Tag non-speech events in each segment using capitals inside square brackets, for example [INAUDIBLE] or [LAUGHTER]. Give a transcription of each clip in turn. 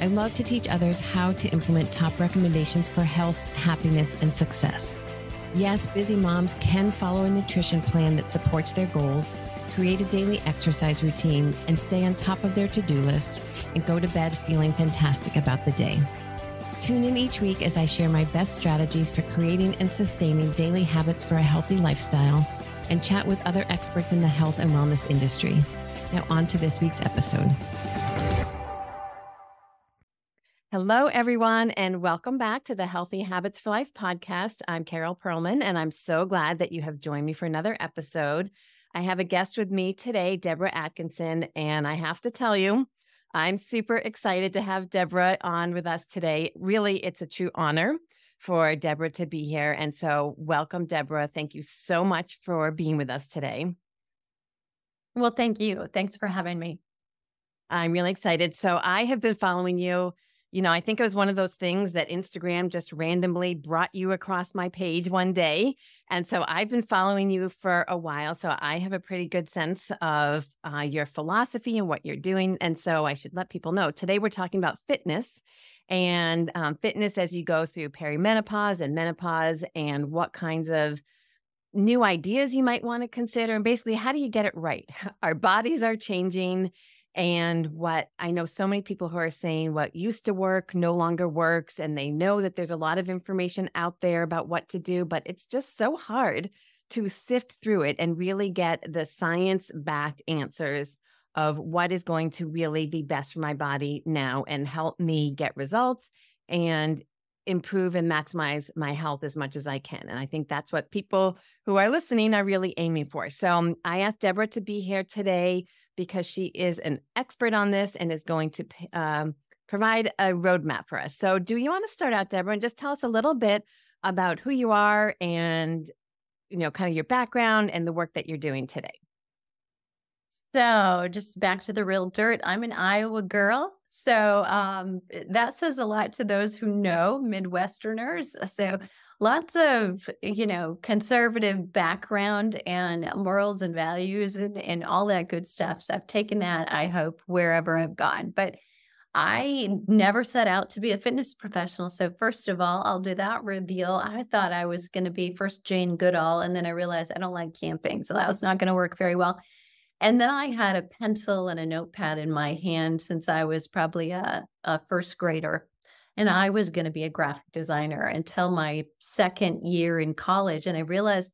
I love to teach others how to implement top recommendations for health, happiness, and success. Yes, busy moms can follow a nutrition plan that supports their goals, create a daily exercise routine, and stay on top of their to do list and go to bed feeling fantastic about the day. Tune in each week as I share my best strategies for creating and sustaining daily habits for a healthy lifestyle and chat with other experts in the health and wellness industry. Now, on to this week's episode. Hello, everyone, and welcome back to the Healthy Habits for Life podcast. I'm Carol Perlman, and I'm so glad that you have joined me for another episode. I have a guest with me today, Debra Atkinson, and I have to tell you, I'm super excited to have Debra on with us today. Really, it's a true honor for Debra to be here. And so, welcome, Debra. Thank you so much for being with us today. Well, thank you. Thanks for having me. I'm really excited. So, I have been following you you know, I think it was one of those things that Instagram just randomly brought you across my page one day. And so I've been following you for a while. So I have a pretty good sense of uh, your philosophy and what you're doing. And so I should let people know today we're talking about fitness and um, fitness as you go through perimenopause and menopause and what kinds of new ideas you might want to consider. And basically, how do you get it right? [LAUGHS] Our bodies are changing and what I know so many people who are saying what used to work no longer works. And they know that there's a lot of information out there about what to do, but it's just so hard to sift through it and really get the science backed answers of what is going to really be best for my body now and help me get results and improve and maximize my health as much as I can. And I think that's what people who are listening are really aiming for. So um, I asked Debra to be here today because she is an expert on this and is going to um, provide a roadmap for us. So, do you want to start out, Debra, and just tell us a little bit about who you are and you know, kind of your background and the work that you're doing today? So, just back to the real dirt. I'm an Iowa girl. So, um, that says a lot to those who know Midwesterners. So, lots of you know conservative background and morals and values and, and all that good stuff so i've taken that i hope wherever i've gone but i never set out to be a fitness professional so first of all i'll do that reveal i thought i was going to be first jane goodall and then i realized i don't like camping so that was not going to work very well and then I had a pencil and a notepad in my hand since I was probably a, a first grader and I was going to be a graphic designer until my second year in college. And I realized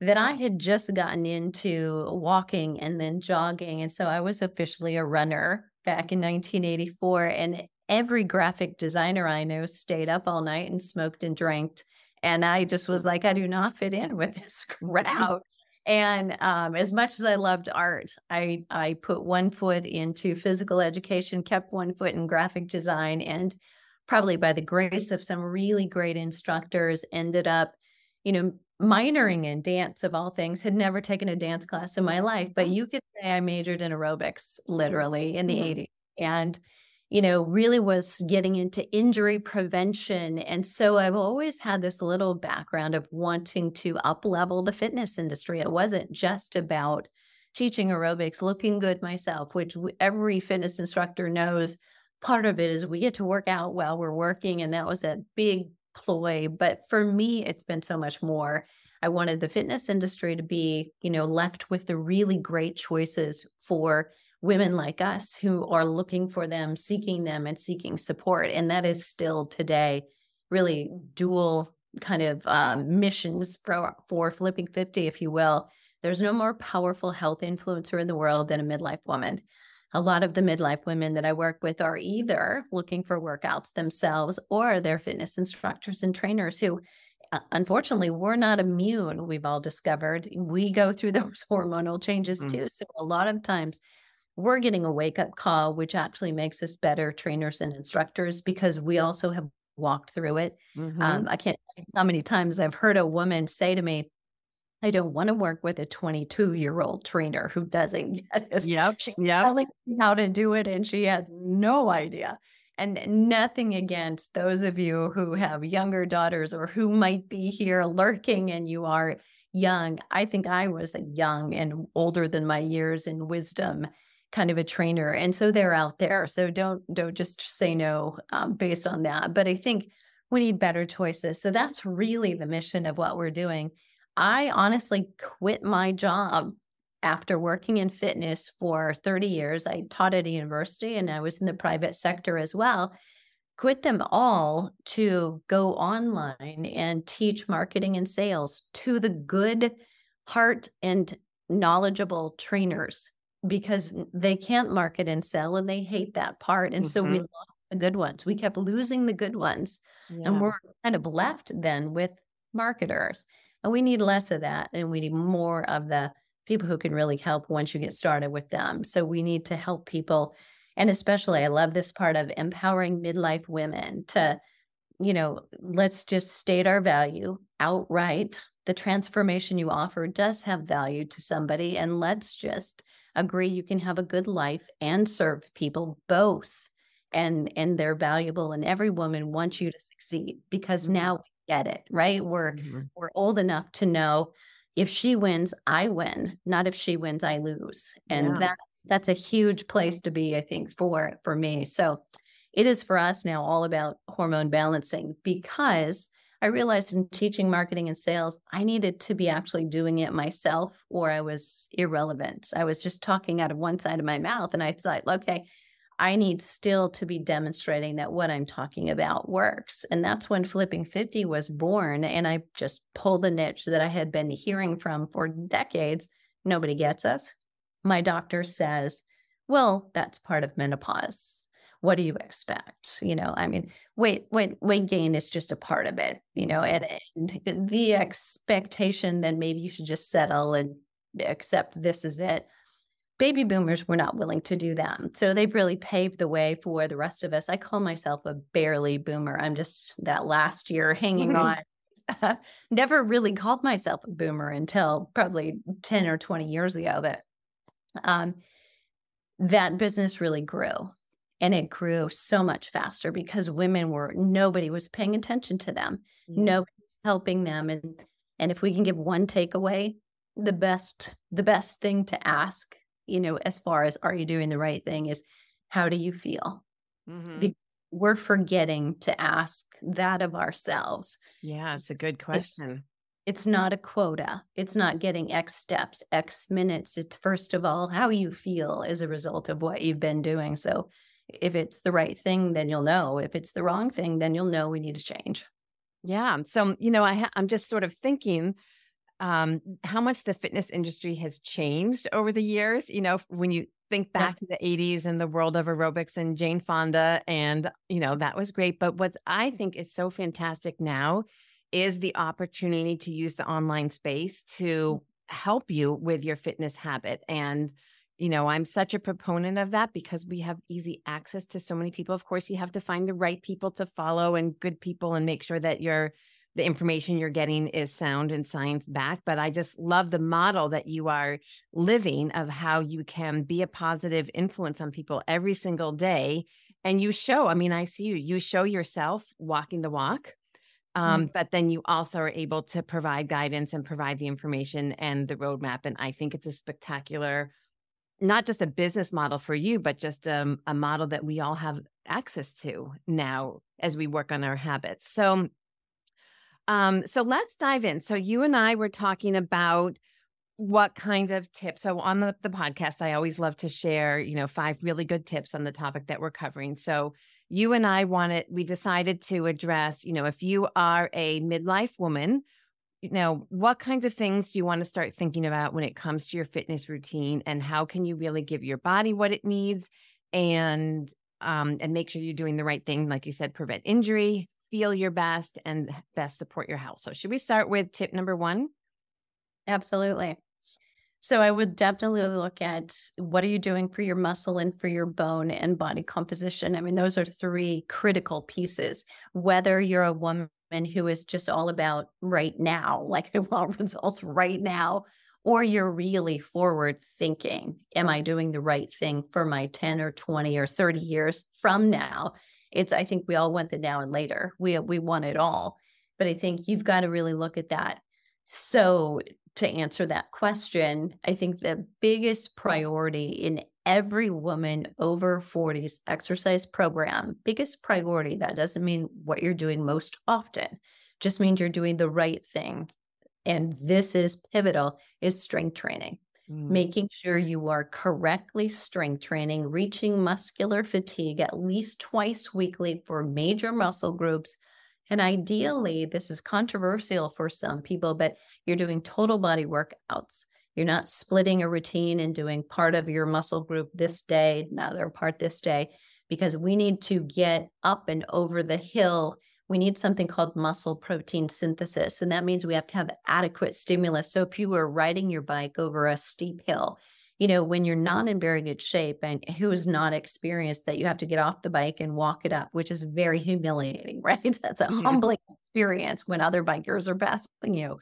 that I had just gotten into walking and then jogging. And so I was officially a runner back in 1984. And every graphic designer I know stayed up all night and smoked and drank. And I just was like, I do not fit in with this [LAUGHS] crowd. And um, as much as I loved art, I I put one foot into physical education, kept one foot in graphic design, and probably by the grace of some really great instructors, ended up, you know, minoring in dance of all things, had never taken a dance class in my life, but you could say I majored in aerobics literally in the mm-hmm. 80s. And, you know, really was getting into injury prevention. And so I've always had this little background of wanting to up level the fitness industry. It wasn't just about teaching aerobics, looking good myself, which every fitness instructor knows part of it is we get to work out while we're working. And that was a big ploy. But for me, it's been so much more. I wanted the fitness industry to be, you know, left with the really great choices for women like us who are looking for them, seeking them, and seeking support. And that is still today really dual kind of um, missions for, for flipping 50, if you will. There's no more powerful health influencer in the world than a midlife woman a lot of the midlife women that I work with are either looking for workouts themselves or they're fitness instructors and trainers who uh, unfortunately we're not immune we've all discovered we go through [LAUGHS] those hormonal changes mm. too so a lot of times we're getting a wake up call which actually makes us better trainers and instructors because we also have walked through it. Mm-hmm. Um, I can't how many times I've heard a woman say to me, I don't want to work with a 22 year old trainer who doesn't [LAUGHS] get it. Yep. She's yep. telling me how to do it and she has no idea. And nothing against those of you who have younger daughters or who might be here lurking and you are young. I think I was a young and older than my years in wisdom kind of a trainer. And so they're out there. So don't don't just say no um, based on that. But I think we need better choices. So that's really the mission of what we're doing. I honestly quit my job after working in fitness for 30 years. I taught at a university and I was in the private sector as well. Quit them all to go online and teach marketing and sales to the good heart and knowledgeable trainers because they can't market and sell and they hate that part. And mm-hmm. so we mm-hmm. lost the good ones. We kept losing the good ones. Yeah. And we're kind of left then with marketers. And we need less of that. And we need more of the people who can really help once you get started with them. So we need to help people. And especially, I love this part of empowering midlife women to, you know, let's just state our value outright. The transformation you offer does have value to somebody. And let's just agree you can have a good life and serve people both. And, and they're valuable and every woman wants you to succeed because mm-hmm. now get it, right? We're mm-hmm. we're old enough to know if she wins, I win, not if she wins, I lose. And yeah. that's that's a huge place to be, I think, for for me. So it is for us now all about hormone balancing because I realized in teaching marketing and sales, I needed to be actually doing it myself or I was irrelevant. I was just talking out of one side of my mouth. And I thought, okay, I need still to be demonstrating that what I'm talking about works. And that's when Flipping 50 was born. And I just pulled the niche that I had been hearing from for decades. Nobody gets us. My doctor says, well, that's part of menopause. What do you expect? You know, I mean, weight, weight, weight gain is just a part of it, you know, and, and the expectation that maybe you should just settle and accept this is it baby boomers were not willing to do that. So they've really paved the way for the rest of us. I call myself a barely boomer. I'm just that last year hanging [LAUGHS] on. [LAUGHS] Never really called myself a boomer until probably 10 or 20 years ago. But um, that business really grew. And it grew so much faster because women were, nobody was paying attention to them. Yeah. Nobody was helping them. And and if we can give one takeaway, the best, the best thing to ask you know, as far as are you doing the right thing is how do you feel? Mm-hmm. we're forgetting to ask that of ourselves. Yeah, it's a good question. It's, it's not a quota. It's not getting X steps, X minutes. It's first of all how you feel as a result of what you've been doing. So if it's the right thing, then you'll know. If it's the wrong thing, then you'll know we need to change. Yeah. So, you know, I ha- I'm just sort of thinking um, how much the fitness industry has changed over the years. You know, when you think back to the 80s and the world of aerobics and Jane Fonda, and, you know, that was great. But what I think is so fantastic now is the opportunity to use the online space to help you with your fitness habit. And, you know, I'm such a proponent of that because we have easy access to so many people. Of course, you have to find the right people to follow and good people and make sure that you're the information you're getting is sound and science backed. But I just love the model that you are living of how you can be a positive influence on people every single day. And you show, I mean, I see you, you show yourself walking the walk. Um, mm-hmm. But then you also are able to provide guidance and provide the information and the roadmap. And I think it's a spectacular, not just a business model for you, but just um, a model that we all have access to now as we work on our habits. So um, so let's dive in. So you and I were talking about what kinds of tips. So on the, the podcast, I always love to share, you know, five really good tips on the topic that we're covering. So you and I wanted, we decided to address, you know, if you are a midlife woman, you know, what kinds of things do you want to start thinking about when it comes to your fitness routine and how can you really give your body what it needs and um, and make sure you're doing the right thing, like you said, prevent injury, feel your best and best support your health. So, should we start with tip number one? Absolutely. So I would definitely look at what are you doing for your muscle and for your bone and body composition. I mean, those are three critical pieces. Whether you're a woman who is just all about right now, [LAUGHS] like I want results right now, or you're really forward thinking, am I doing the right thing for my 10 or 20 or 30 years from now? It's I think we all want the now and later. We uh, we want it all. But I think you've got to really look at that. So to answer that question, I think the biggest priority in every woman over 40's exercise program, biggest priority, that doesn't mean what you're doing most often, just means you're doing the right thing. And this is pivotal is strength training. Mm. Making sure you are correctly strength training, reaching muscular fatigue at least twice weekly for major muscle groups and ideally, this is controversial for some people, but you're doing total body workouts. You're not splitting a routine and doing part of your muscle group this day, another part this day, because we need to get up and over the hill. We need something called muscle protein synthesis. And that means we have to have adequate stimulus. So if you were riding your bike over a steep hill you know, when you're not in very good shape and [LAUGHS] who is not experienced that you have to get off the bike and walk it up, which is very humiliating, [LAUGHS] right? That's a yeah. humbling experience when other bikers are passing you.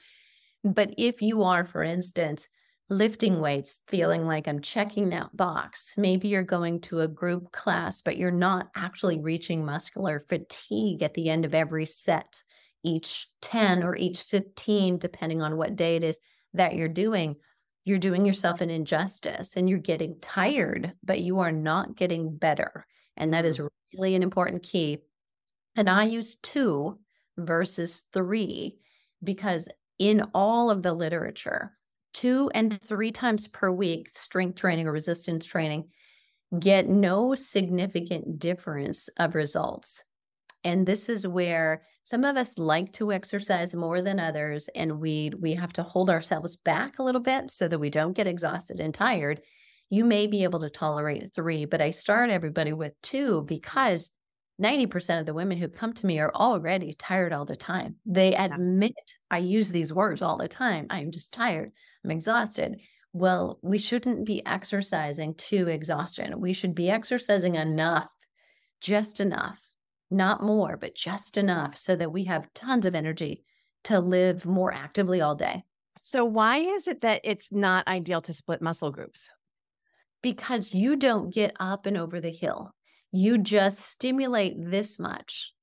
But if you are, for instance, lifting weights, feeling like I'm checking that box, maybe you're going to a group class, but you're not actually reaching muscular fatigue at the end of every set, each 10 or each 15, depending on what day it is that you're doing you're doing yourself an injustice and you're getting tired, but you are not getting better. And that is really an important key. And I use two versus three because in all of the literature, two and three times per week, strength training or resistance training get no significant difference of results. And this is where some of us like to exercise more than others and we we have to hold ourselves back a little bit so that we don't get exhausted and tired you may be able to tolerate three but i start everybody with two because 90% of the women who come to me are already tired all the time they admit i use these words all the time i'm just tired i'm exhausted well we shouldn't be exercising to exhaustion we should be exercising enough just enough not more, but just enough so that we have tons of energy to live more actively all day. So, why is it that it's not ideal to split muscle groups? Because you don't get up and over the hill. You just stimulate this much.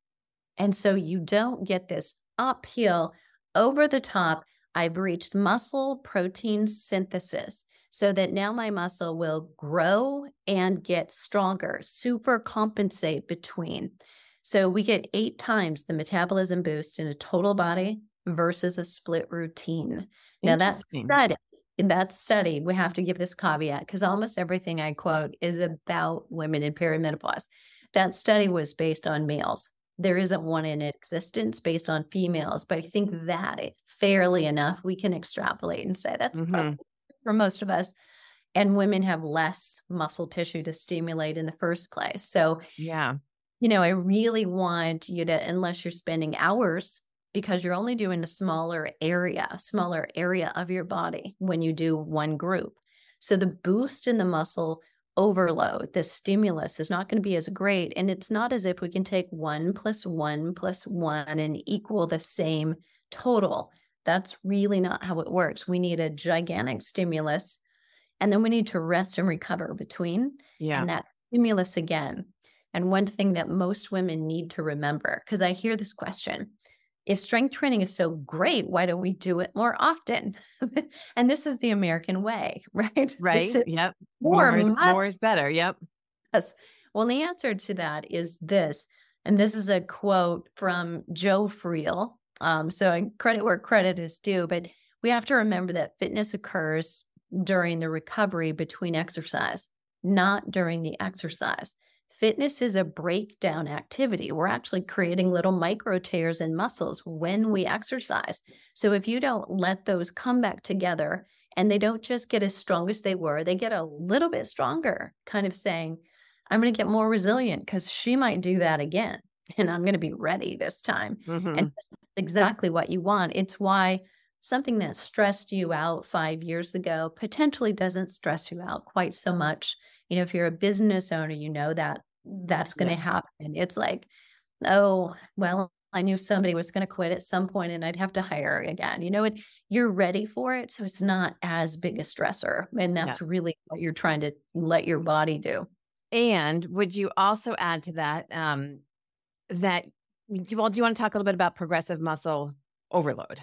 And so you don't get this uphill, over the top. I've reached muscle protein synthesis so that now my muscle will grow and get stronger, super compensate between. So we get eight times the metabolism boost in a total body versus a split routine. Now that study, in that study, we have to give this caveat because almost everything I quote is about women in perimenopause. That study was based on males. There isn't one in existence based on females, but I think that it, fairly enough, we can extrapolate and say that's mm-hmm. for most of us. And women have less muscle tissue to stimulate in the first place. So, yeah, you know, I really want you to, unless you're spending hours, because you're only doing a smaller area, smaller area of your body when you do one group. So the boost in the muscle overload, the stimulus is not going to be as great. And it's not as if we can take one plus one plus one and equal the same total. That's really not how it works. We need a gigantic stimulus and then we need to rest and recover between. Yeah. And that stimulus again and one thing that most women need to remember, because I hear this question if strength training is so great, why don't we do it more often? [LAUGHS] and this is the American way, [LAUGHS] right? Right. Yep. More, more, is, more is better. Yep. Yes. Well, the answer to that is this. And this is a quote from Joe Friel. Um, so credit where credit is due, but we have to remember that fitness occurs during the recovery between exercise, not during the exercise. Fitness is a breakdown activity. We're actually creating little micro tears in muscles when we exercise. So if you don't let those come back together and they don't just get as strong as they were, they get a little bit stronger, kind of saying, I'm going to get more resilient because she might do that again. [LAUGHS] And I'm going to be ready this time. Mm-hmm. And exactly what you want. It's why something that stressed you out five years ago potentially doesn't stress you out quite so much. You know, if you're a business owner, you know that that's going to yeah. happen. It's like, oh, well, I knew somebody was going to quit at some point and I'd have to hire again. You know, it, you're ready for it. So it's not as big a stressor. And that's yeah. really what you're trying to let your body do. And would you also add to that um, that, well, do you want to talk a little bit about progressive muscle overload?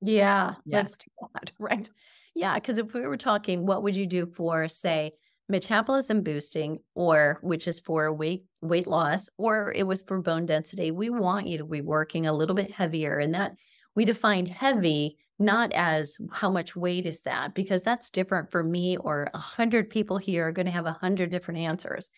Yeah, yeah. let's do that. [LAUGHS] Right. Yeah. Because if we were talking, what would you do for, say, metabolism boosting or which is for weight weight loss or it was for bone density we want you to be working a little bit heavier and that we define heavy not as how much weight is that because that's different for me or a hundred people here are going to have a hundred different answers.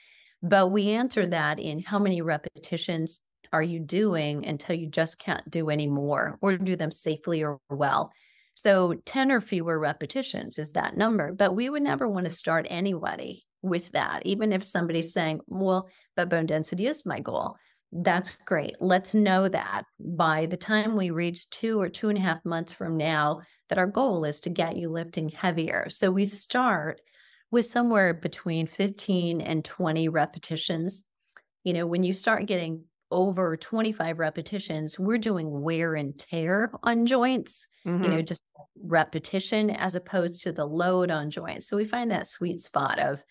But we answer that in how many repetitions are you doing until you just can't do any more or do them safely or well so 10 or fewer repetitions is that number. But we would never want to start anybody with that, even if somebody's saying, well, but bone density is my goal. That's great. Let's know that by the time we reach two or two and a half months from now, that our goal is to get you lifting heavier. So we start with somewhere between 15 and 20 repetitions. You know, when you start getting over 25 repetitions, we're doing wear and tear on joints, mm-hmm. you know, just repetition as opposed to the load on joints. So we find that sweet spot of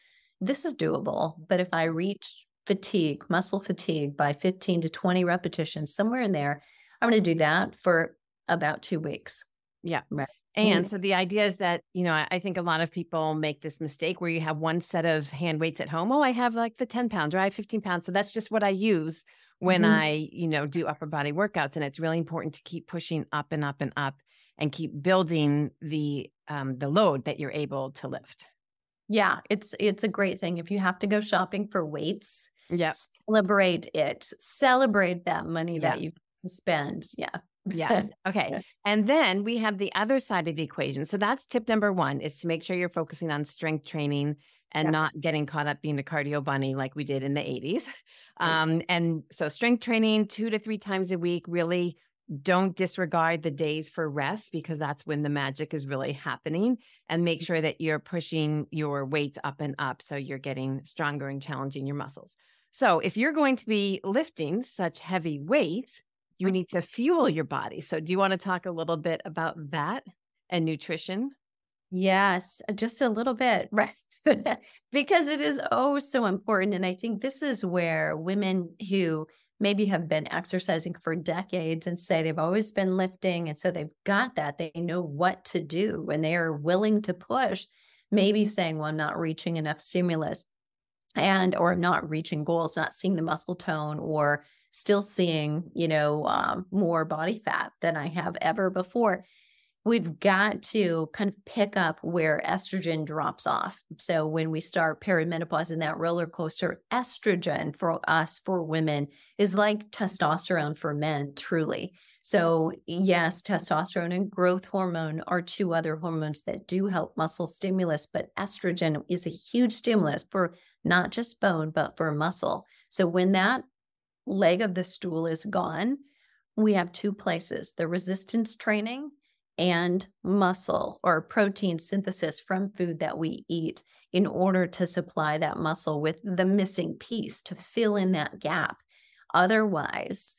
this is doable, but if I reach fatigue, muscle fatigue by 15 to 20 repetitions, somewhere in there, I'm going to do that for about two weeks. Yeah. Right. And so the idea is that, you know, I think a lot of people make this mistake where you have one set of hand weights at home. Oh, I have like the 10 pounds or I have 15 pounds. So that's just what I use when mm-hmm. I, you know, do upper body workouts. And it's really important to keep pushing up and up and up and keep building the um, the load that you're able to lift. Yeah, it's it's a great thing. If you have to go shopping for weights, yes, celebrate it. Celebrate that money yeah. that you spend. Yeah. yeah. Okay. [LAUGHS] And then we have the other side of the equation. So that's tip number one is to make sure you're focusing on strength training and yeah. not getting caught up being a cardio bunny like we did in the 80s. [LAUGHS] Um, and so strength training two to three times a week, really don't disregard the days for rest because that's when the magic is really happening and make sure that you're pushing your weights up and up so you're getting stronger and challenging your muscles. So if you're going to be lifting such heavy weights, you need to fuel your body. So do you want to talk a little bit about that and nutrition? Yes, uh, just a little bit [LAUGHS] rest because it is oh so important. And I think this is where women who maybe have been exercising for decades and say they've always been lifting. And so they've got that. They know what to do and they are willing to push, maybe saying, well, I'm not reaching enough stimulus and or not reaching goals, not seeing the muscle tone or still seeing, you know, um, more body fat than I have ever before we've got to kind of pick up where estrogen drops off. So when we start perimenopause in that roller coaster, estrogen for us, for women, is like testosterone for men, truly. So, yes, testosterone and growth hormone are two other hormones that do help muscle stimulus, but estrogen is a huge stimulus for not just bone, but for muscle. So, when that leg of the stool is gone, we have two places the resistance training and muscle or protein synthesis from food that we eat in order to supply that muscle with the missing piece to fill in that gap. Otherwise,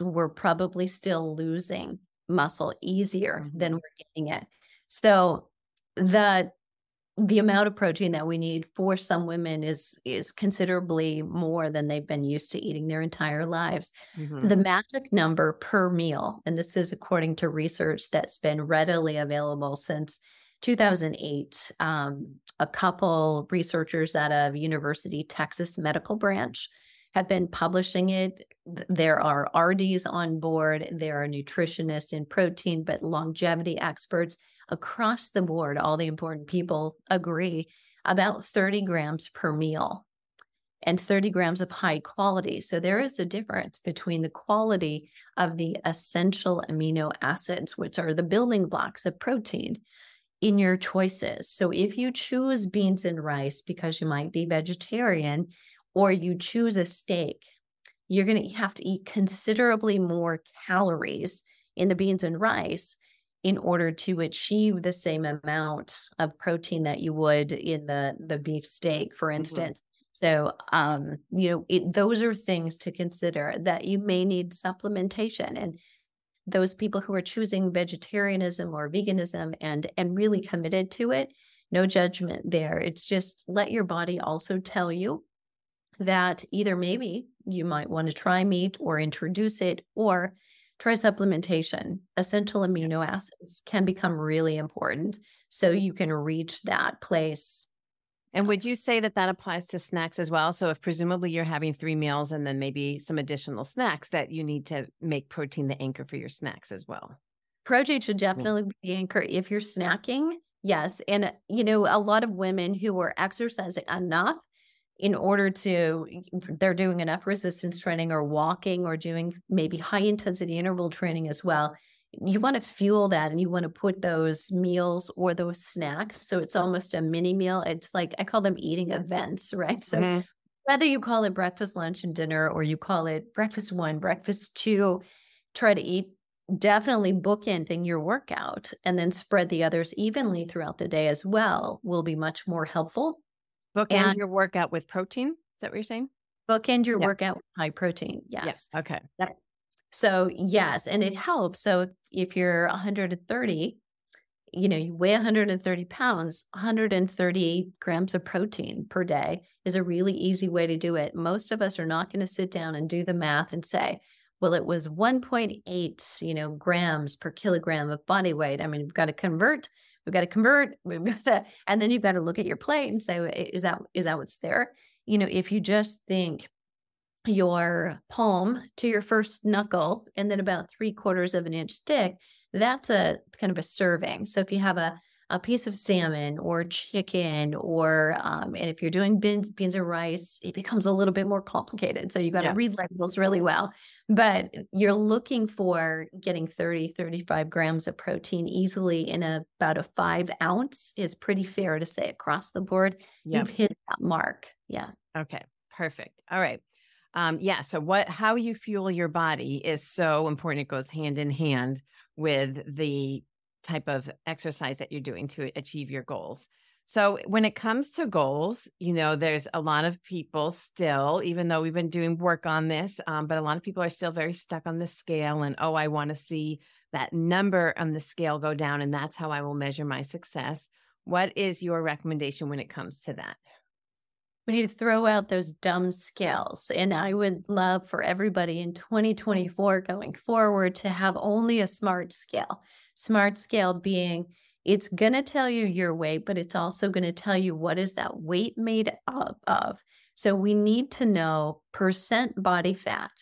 we're probably still losing muscle easier mm-hmm. than we're getting it. So the the amount of protein that we need for some women is is considerably more than they've been used to eating their entire lives. Mm-hmm. The magic number per meal, and this is according to research that's been readily available since 2008. Um, a couple researchers out of University Texas Medical Branch have been publishing it. There are RDs on board. There are nutritionists in protein, but longevity experts across the board, all the important people agree about 30 grams per meal and 30 grams of high quality. So there is a difference between the quality of the essential amino acids, which are the building blocks of protein, in your choices. So if you choose beans and rice because you might be vegetarian, or you choose a steak, you're going to have to eat considerably more calories in the beans and rice in order to achieve the same amount of protein that you would in the the beef steak for Mm-hmm. instance so um you know it, those are things to consider that you may need supplementation and those people who are choosing vegetarianism or veganism and and really committed to it no judgment there it's just let your body also tell you that either maybe you might want to try meat or introduce it or try supplementation essential amino acids can become really important so you can reach that place And would you say that that applies to snacks as well? So if presumably you're having three meals and then maybe some additional snacks, that you need to make protein the anchor for your snacks as well. protein should definitely be the anchor if you're snacking yes and you know a lot of women who are exercising enough in order to they're doing enough resistance training or walking or doing maybe high intensity interval training as well you want to fuel that and you want to put those meals or those snacks so it's almost a mini meal it's like i call them eating events right so Mhm. whether you call it breakfast, lunch, and dinner, or you call it breakfast one, breakfast two, try to eat definitely bookending your workout and then spread the others evenly throughout the day as well will be much more helpful. Bookend And- your workout with protein. Is that what you're saying? Bookend your Yeah. workout with high protein. Yes. Yeah. Okay. So, yes, and it helps. So, if you're 130, you know, you weigh 130 pounds, 130 grams of protein per day is a really easy way to do it. Most of us are not going to sit down and do the math and say, well, it was 1.8, you know, grams per kilogram of body weight. I mean, we've got to convert, we've got to convert, we've got to, and then you've got to look at your plate and say, is that is that what's there? You know, if you just think your palm to your first knuckle and then about three quarters of an inch thick, that's a kind of a serving. So if you have a a piece of salmon or chicken, or um, and if you're doing beans, beans or rice, it becomes a little bit more complicated. So you got to Yeah. read labels really well. But you're looking for getting 30, 35 grams of protein easily in a, about a five ounce is pretty fair to say across the board. Yeah. You've hit that mark. Yeah. Okay, perfect. All right. Um, yeah. So what how you fuel your body is so important. It goes hand in hand with the type of exercise that you're doing to achieve your goals. So when it comes to goals, you know, there's a lot of people still, even though we've been doing work on this, um, but a lot of people are still very stuck on the scale and oh, I want to see that number on the scale go down, and that's how I will measure my success. What is your recommendation when it comes to that? We need to throw out those dumb scales. And I would love for everybody in 2024 going forward to have only a smart scale. Smart scale being it's going to tell you your weight, but it's also going to tell you what is that weight made up of. So we need to know percent body fat.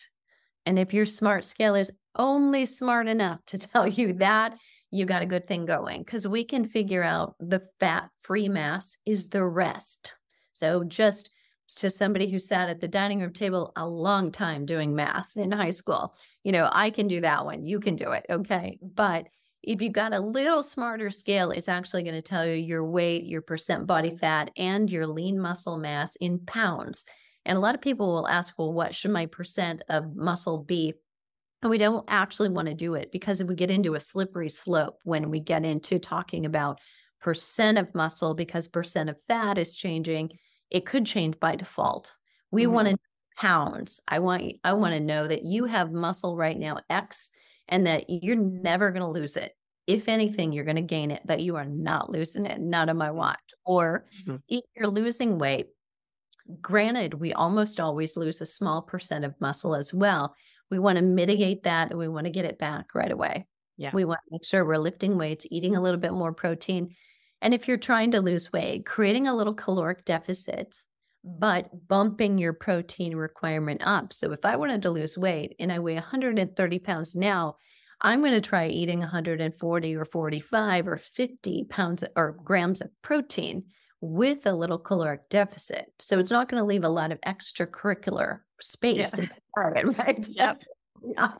And if your smart scale is only smart enough to [LAUGHS] tell you that, you got a good thing going because we can figure out the fat free mass is the rest. So just to somebody who sat at the dining room table a long time doing math in high school, you know, I can do that one. You can do it. Okay. But if you've got a little smarter scale, it's actually going to tell you your weight, your percent body fat, and your lean muscle mass in pounds. And a lot of people will ask, well, what should my percent of muscle be? And we don't actually want to do it because we get into a slippery slope when we get into talking about percent of muscle because percent of fat is changing. It could change by default. We Mhm. want to pounds. I want I want to know that you have muscle right now X and that you're never going to lose it. If anything, you're going to gain it, but you are not losing it, not on my watch. Or Mhm. if you're losing weight, granted, we almost always lose a small percent of muscle as well. We want to mitigate that and we want to get it back right away. Yeah. We want to make sure we're lifting weights, eating a little bit more protein. And if you're trying to lose weight, creating a little caloric deficit, but bumping your protein requirement up. So if I wanted to lose weight and I weigh 130 pounds now, I'm going to try eating 140 or 45 or 50 pounds or grams of protein with a little caloric deficit. So it's not going to leave a lot of extracurricular space Yeah. in [LAUGHS] the diet, right? [LAUGHS] Yep. Yeah.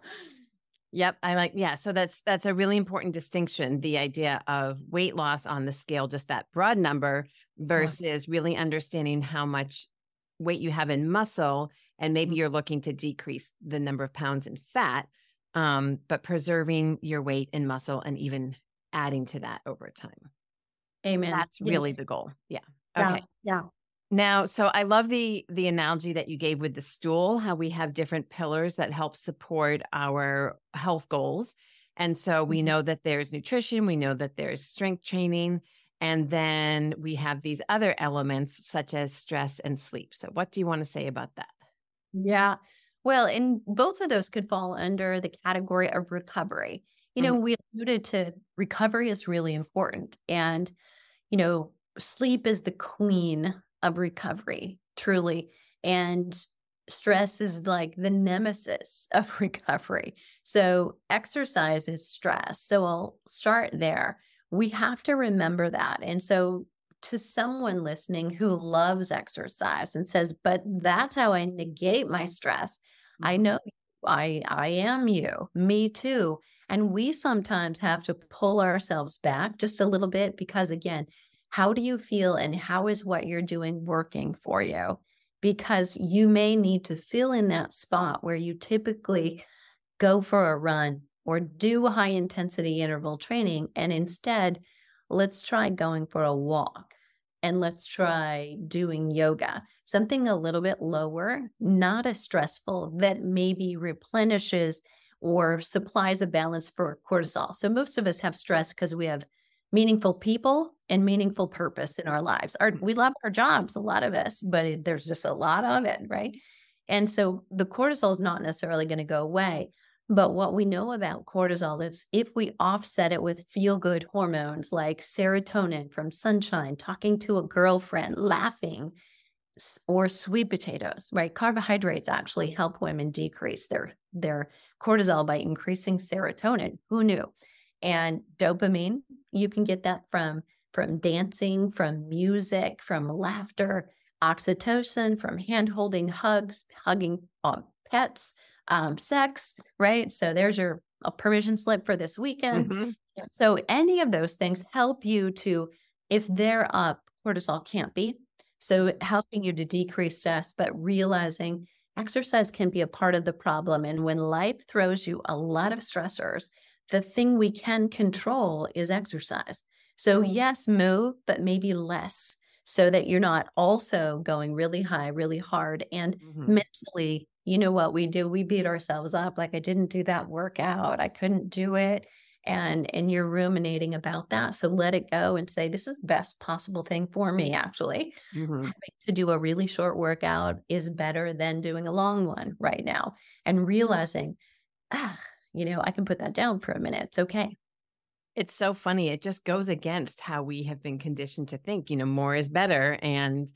Yep, I like yeah, so that's that's a really important distinction, the idea of weight loss on the scale just that broad number versus really understanding how much weight you have in muscle and maybe Mm. you're looking to decrease the number of pounds in fat um but preserving your weight and muscle and even adding to that over time. Amen. That's Yeah. really the goal. Yeah. Yeah. Okay. Yeah. Now, so I love the the analogy that you gave with the stool, how we have different pillars that help support our health goals. And so we Mhm. know that there's nutrition, we know that there's strength training, and then we have these other elements such as stress and sleep. So what do you want to say about that? Yeah. Well, and both of those could fall under the category of recovery. You know, mm-hmm. we alluded to recovery is really important. And, you know, sleep is the queen of recovery, truly. And stress is like the nemesis [LAUGHS] of recovery. So exercise is stress. So I'll start there. We have to remember that. And so to someone listening who loves exercise and says, but that's how I negate my stress. I mm-hmm. know I I am you, me too. And we sometimes have to pull ourselves back just a little bit because again, how do you feel and how is what you're doing working for you? Because you may need to fill in that spot where you typically go for a run or do high intensity interval training and instead let's try going for a walk and let's try doing yoga, something a little bit lower, not as stressful, that maybe replenishes or supplies a balance for cortisol. So most of us have stress because we have meaningful people and meaningful purpose in our lives. Our, we love our jobs, a lot of us, but it, there's just a lot of it, right? And so the cortisol is not necessarily going to go away. But what we know about cortisol is if we offset it with feel good hormones like serotonin from sunshine, talking to a girlfriend, laughing, or sweet potatoes, right? Carbohydrates actually help women decrease their, their cortisol by increasing serotonin. Who knew? And dopamine, you can get that from from dancing, from music, from laughter, oxytocin, from hand holding hugs, hugging uh, pets, um, sex, right? So there's your a permission slip for this weekend. Mhm. So any of those things help you to, if they're up, cortisol can't be. So helping you to decrease stress, but realizing exercise can be a part of the problem. And when life throws you a lot of stressors, the thing we can control is exercise. So yes, move, but maybe less so that you're not also going really high, really hard. And Mhm. mentally, you know what we do? We beat ourselves up like I didn't do that workout. I couldn't do it. And and you're ruminating about that. So let it go and say, this is the best possible thing for me, actually. Mhm. Having to do a really short workout is better than doing a long one right now. And realizing, ah, you know, I can put that down for a minute. It's okay. It's so funny. It just goes against how we have been conditioned to think, you know, more is better. And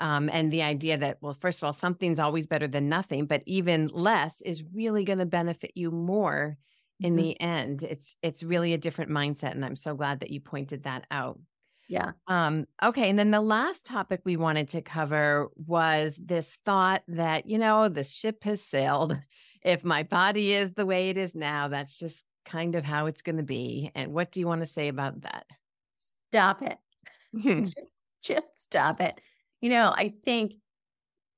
um, and the idea that, well, first of all, something's always better than nothing, but even less is really going to benefit you more in Mhm. the end. It's it's really a different mindset. And I'm so glad that you pointed that out. Yeah. Um, okay. And then the last topic we wanted to cover was this thought that, you know, the ship has sailed. If my body is the way it is now, that's just kind of how it's going to be. And what do you want to say about that? Stop it. Just stop it. You know, I think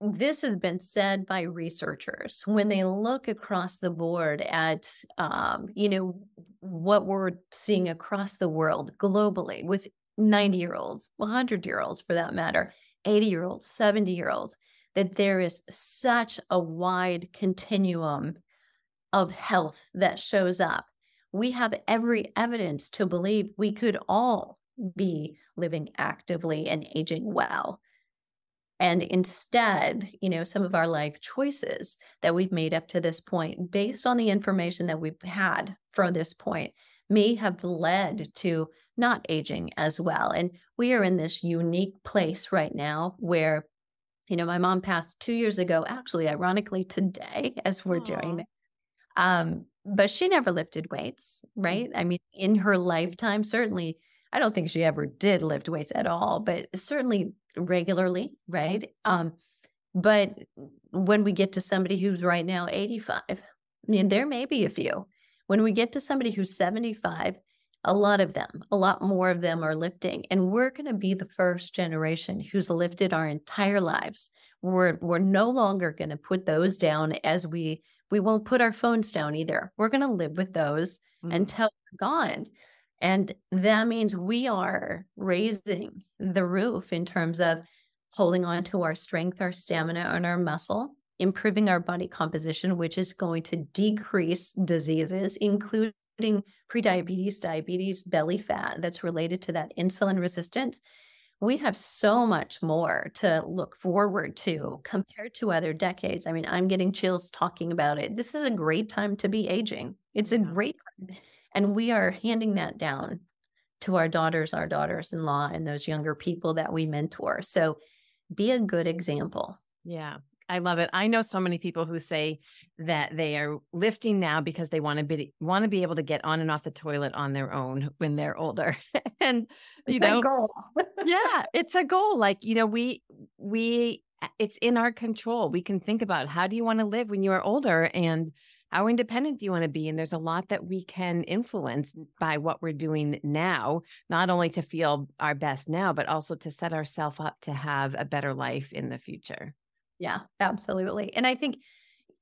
this has been said by researchers when they look across the board at, um, you know, what we're seeing across the world globally with 90 year olds, 100 year olds for that matter, 80 year olds, 70 year olds, that there is such a wide continuum of health that shows up. We have every evidence to believe we could all be living actively and aging well. And instead, you know, some of our life choices that we've made up to this point, based on the information that we've had from this point, may have led to not aging as well. And we are in this unique place right now where, you know, my mom passed two years ago, actually, ironically, today, as we're Aw. doing this. Um, but she never lifted weights, right? I mean, in her lifetime, certainly, I don't think she ever did lift weights at all, but certainly regularly, right? Um, but when we get to somebody who's right now 85, I mean, there may be a few. When we get to somebody who's 75, a lot of them, a lot more of them are lifting. And we're going to be the first generation who's lifted our entire lives. We're we're no longer going to put those down as we we won't put our phones down either. We're going to live with those Mhm. until they're gone. And that means we are raising the roof in terms of holding on to our strength, our stamina, and our muscle, improving our body composition, which is going to decrease diseases, including prediabetes, diabetes, belly fat that's related to that insulin resistance. We have so much more to look forward to compared to other decades. I mean, I'm getting chills talking about it. This is a great time to be aging. It's a great time. And we are handing that down to our daughters, our daughters in law, and those younger people that we mentor. So be a good example. Yeah. I love it. I know so many people who say that they are lifting now because they want to be want to be able to get on and off the toilet on their own when they're older. [LAUGHS] and you know, [LAUGHS] yeah, it's a goal. Like, you know, we we it's in our control. We can think about how do you want to live when you are older and how independent do you want to be? And there's a lot that we can influence by what we're doing now, not only to feel our best now, but also to set ourselves up to have a better life in the future. Yeah, absolutely. And I think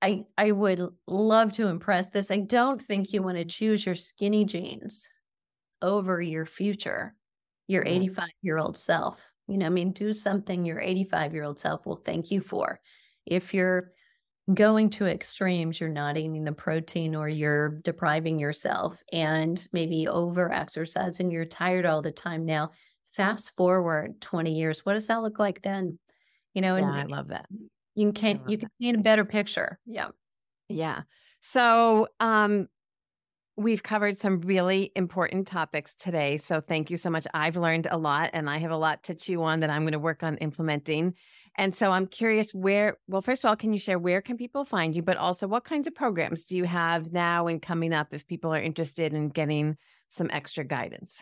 I I would love to impress this. I don't think you want to choose your skinny jeans over your future, your mm-hmm. 85 year old self. You know, I mean, do something your 85 year old self will thank you for. If you're going to extremes, you're not eating the protein or you're depriving yourself and maybe over exercising you're tired all the time now. Fast forward 20 years, what does that look like then? You know, yeah, and I love that. You can you can paint a better picture. Yeah. Yeah. So um we've covered some really important topics today. So thank you so much. I've learned a lot and I have a lot to chew on that I'm going to work on implementing. And so I'm curious where, well, first of all, can you share where can people find you, but also what kinds of programs do you have now and coming up if people are interested in getting some extra guidance?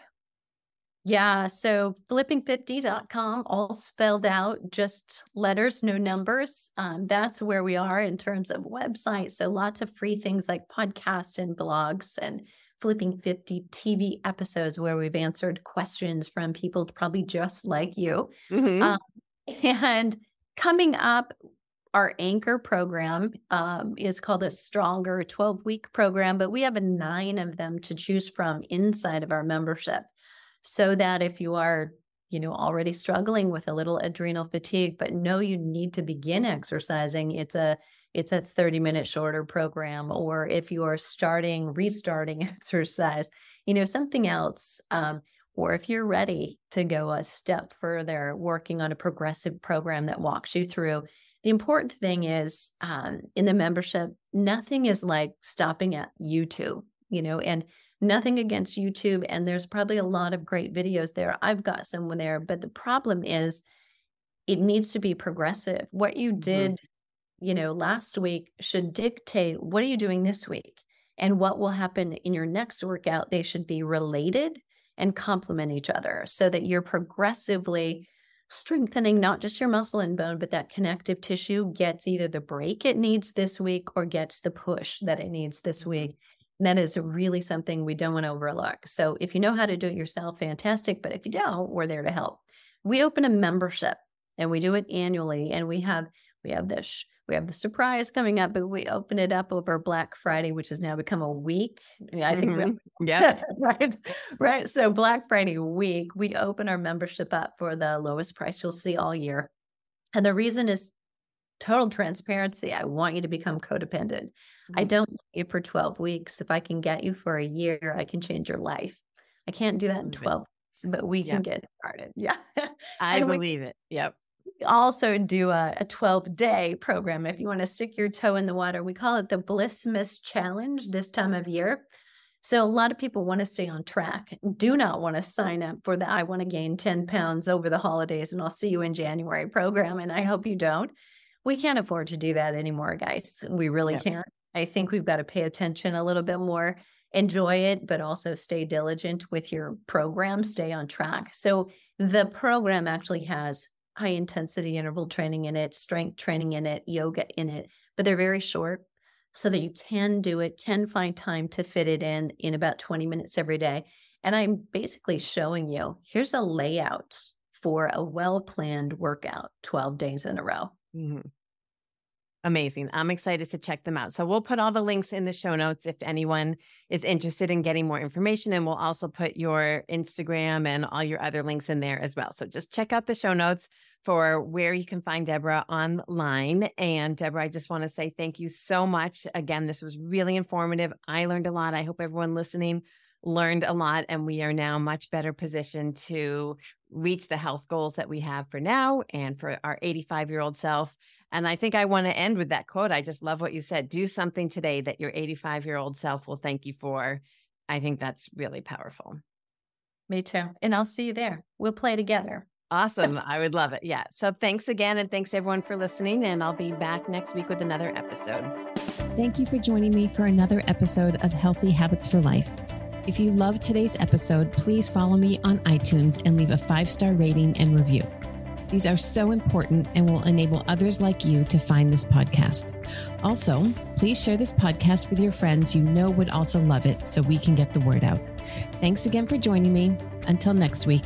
Yeah. So flipping50.com, all spelled out, just letters, no numbers. Um, that's where we are in terms of website. So lots of free things like podcasts and blogs and flipping 50 TV episodes where we've answered questions from people probably just like you. Mm-hmm. Um, and coming up, our anchor program um, is called a stronger 12 week program, but we have a nine of them to choose from inside of our membership. So that if you are, you know, already struggling with a little adrenal fatigue, but know you need to begin exercising, it's a it's a 30 minute shorter program. Or if you are starting, restarting [LAUGHS] exercise, you know, something else. Um, or if you're ready to go a step further, working on a progressive program that walks you through. The important thing is um, in the membership, nothing is like stopping at YouTube, you know, and nothing against YouTube. And there's probably a lot of great videos there. I've got some there, but the problem is it needs to be progressive. What you mm-hmm. did, mm-hmm. you know, last week should dictate what are you doing this week? And what will happen in your next workout? They should be related and complement each other so that you're progressively strengthening not just your muscle and bone, but that connective tissue gets either the break it needs this week or gets the push that it needs this mm-hmm. week. And that is really something we don't want to overlook. So if you know how to do it yourself, fantastic. But if you don't, we're there to help. We open a membership and we do it annually. And we have we have this we have the surprise coming up, but we open it up over Black Friday, which has now become a week. I think, mm-hmm. [LAUGHS] yeah, right, right. So Black Friday week, we open our membership up for the lowest price you'll see all year, and the reason is total transparency. I want you to become codependent. Mm-hmm. I don't want you for twelve weeks. If I can get you for a year, I can change your life. I can't do that in twelve weeks, but we can get started. [LAUGHS] Yeah, I believe we, it. Yep also do a, a 12 day program if you want to stick your toe in the water. We call it the Blissmas Challenge this time of year. So, a lot of people want to stay on track, do not want to sign up for the I want to gain 10 pounds over the holidays and I'll see you in January program. And I hope you don't. We can't afford to do that anymore, guys. We really can't. I think we've got to pay attention a little bit more, enjoy it, but also stay diligent with your program, stay on track. So, the program actually has high intensity interval training in it, strength training in it, yoga in it, but they're very short so that you can do it, can find time to fit it in in about 20 minutes every day. And I'm basically showing you here's a layout for a well planned workout 12 days in a row. Mm-hmm. Amazing. I'm excited to check them out. So we'll put all the links in the show notes if anyone is interested in getting more information. And we'll also put your Instagram and all your other links in there as well. So just check out the show notes for where you can find Debra online. And Debra, I just want to say thank you so much. Again, this was really informative. I learned a lot. I hope everyone listening learned a lot and we are now much better positioned to reach the health goals that we have for now and for our 85 year old self and I think I want to end with that quote. I just love what you said. Do something today that your 85 year old self will thank you for. I think that's really powerful. Me too. And I'll see you there. We'll play together. Awesome. I would love it. Yeah. So thanks again. And thanks everyone for listening. And I'll be back next week with another episode. Thank you for joining me for another episode of Healthy Habits for Life. If you loved today's episode, please follow me on iTunes and leave a five star rating and review. These are so important and will enable others like you to find this podcast. Also, please share this podcast with your friends you know would also love it so we can get the word out. Thanks again for joining me. Until next week.